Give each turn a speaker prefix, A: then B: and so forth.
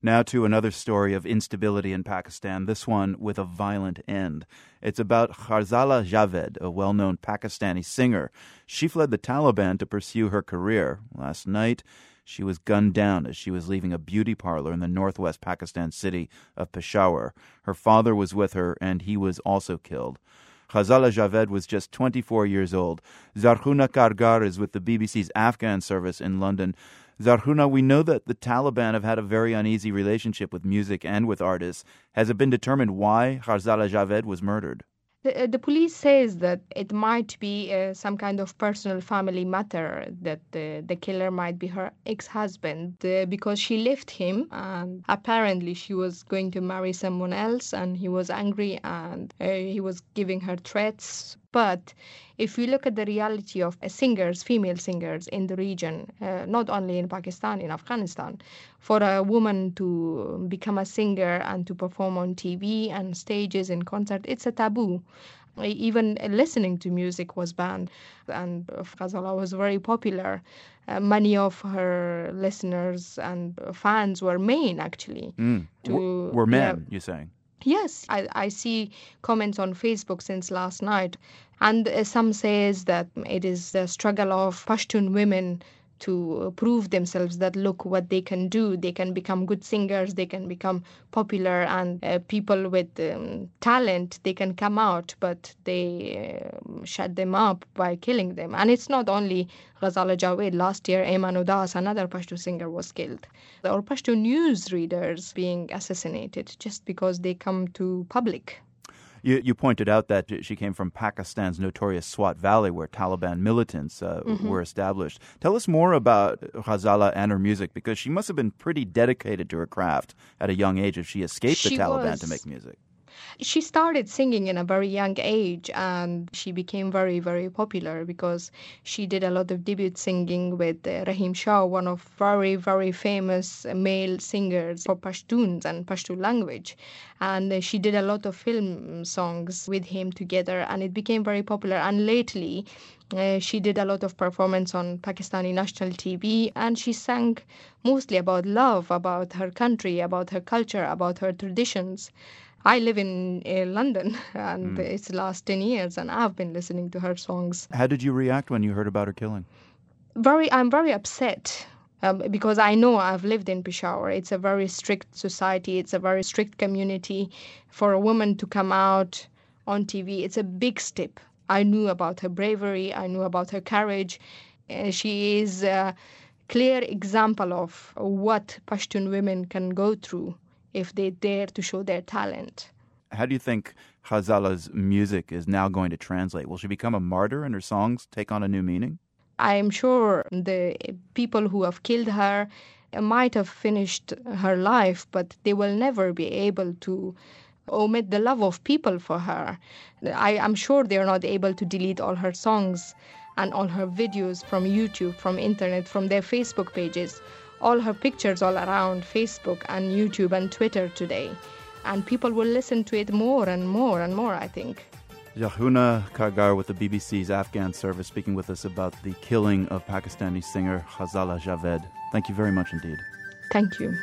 A: Now to another story of instability in Pakistan, this one with a violent end. It's about Ghazala Javed, a well known Pakistani singer. She fled the Taliban to pursue her career. Last night, she was gunned down as she was leaving a beauty parlor in the northwest Pakistan city of Peshawar. Her father was with her, and he was also killed. Ghazala Javed was just 24 years old. Zarghuna Kargar is with the BBC's Afghan service in London. Zarghuna, we know that the Taliban have had a very uneasy relationship with music and with artists. Has it been determined why Ghazala Javed was murdered?
B: The, uh, the police says that it might be uh, some kind of personal family matter that the, the killer might be her ex-husband uh, because she left him and apparently she was going to marry someone else and he was angry and uh, he was giving her threats but if we look at the reality of singers, female singers in the region, uh, not only in Pakistan, in Afghanistan, for a woman to become a singer and to perform on TV and stages and concert, it's a taboo. Even listening to music was banned, and Ghazala was very popular. Uh, many of her listeners and fans were men, actually.
A: Mm. To, were men, yeah, you're saying?
B: Yes, I, I see comments on Facebook since last night, and uh, some says that it is the struggle of Pashtun women to prove themselves that look what they can do. They can become good singers they can become popular and uh, people with um, talent they can come out but they uh, shut them up by killing them. And it's not only Ghazala Javed last year Ayman Udas another Pashto singer was killed. Or Pashto news readers being assassinated just because they come to public
A: you, you pointed out that she came from Pakistan's notorious Swat Valley, where Taliban militants uh, mm-hmm. were established. Tell us more about Ghazala and her music, because she must have been pretty dedicated to her craft at a young age if she escaped
B: she
A: the Taliban
B: was.
A: to make music.
B: She started singing in a very young age and she became very, very popular because she did a lot of debut singing with uh, Rahim Shah, one of very, very famous male singers for Pashtuns and Pashto language. And uh, she did a lot of film songs with him together and it became very popular. And lately, uh, she did a lot of performance on Pakistani national TV and she sang mostly about love, about her country, about her culture, about her traditions. I live in uh, London and mm. it's the last 10 years and I've been listening to her songs.
A: How did you react when you heard about her killing?
B: Very, I'm very upset. Um, because I know I've lived in Peshawar. It's a very strict society, it's a very strict community. For a woman to come out on TV, it's a big step. I knew about her bravery, I knew about her courage. Uh, she is a clear example of what Pashtun women can go through if they dare to show their talent.
A: How do you think Ghazala's music is now going to translate? Will she become a martyr and her songs take on a new meaning?
B: I'm sure the people who have killed her might have finished her life, but they will never be able to omit the love of people for her. I, am sure they're not able to delete all her songs and all her videos from YouTube, from internet, from their Facebook pages all her pictures all around Facebook and YouTube and Twitter today. And people will listen to it more and more and more, I think.
A: Zarghuna Kargar with the BBC's Afghan service speaking with us about the killing of Pakistani singer Ghazala Javed. Thank you very much indeed.
B: Thank you.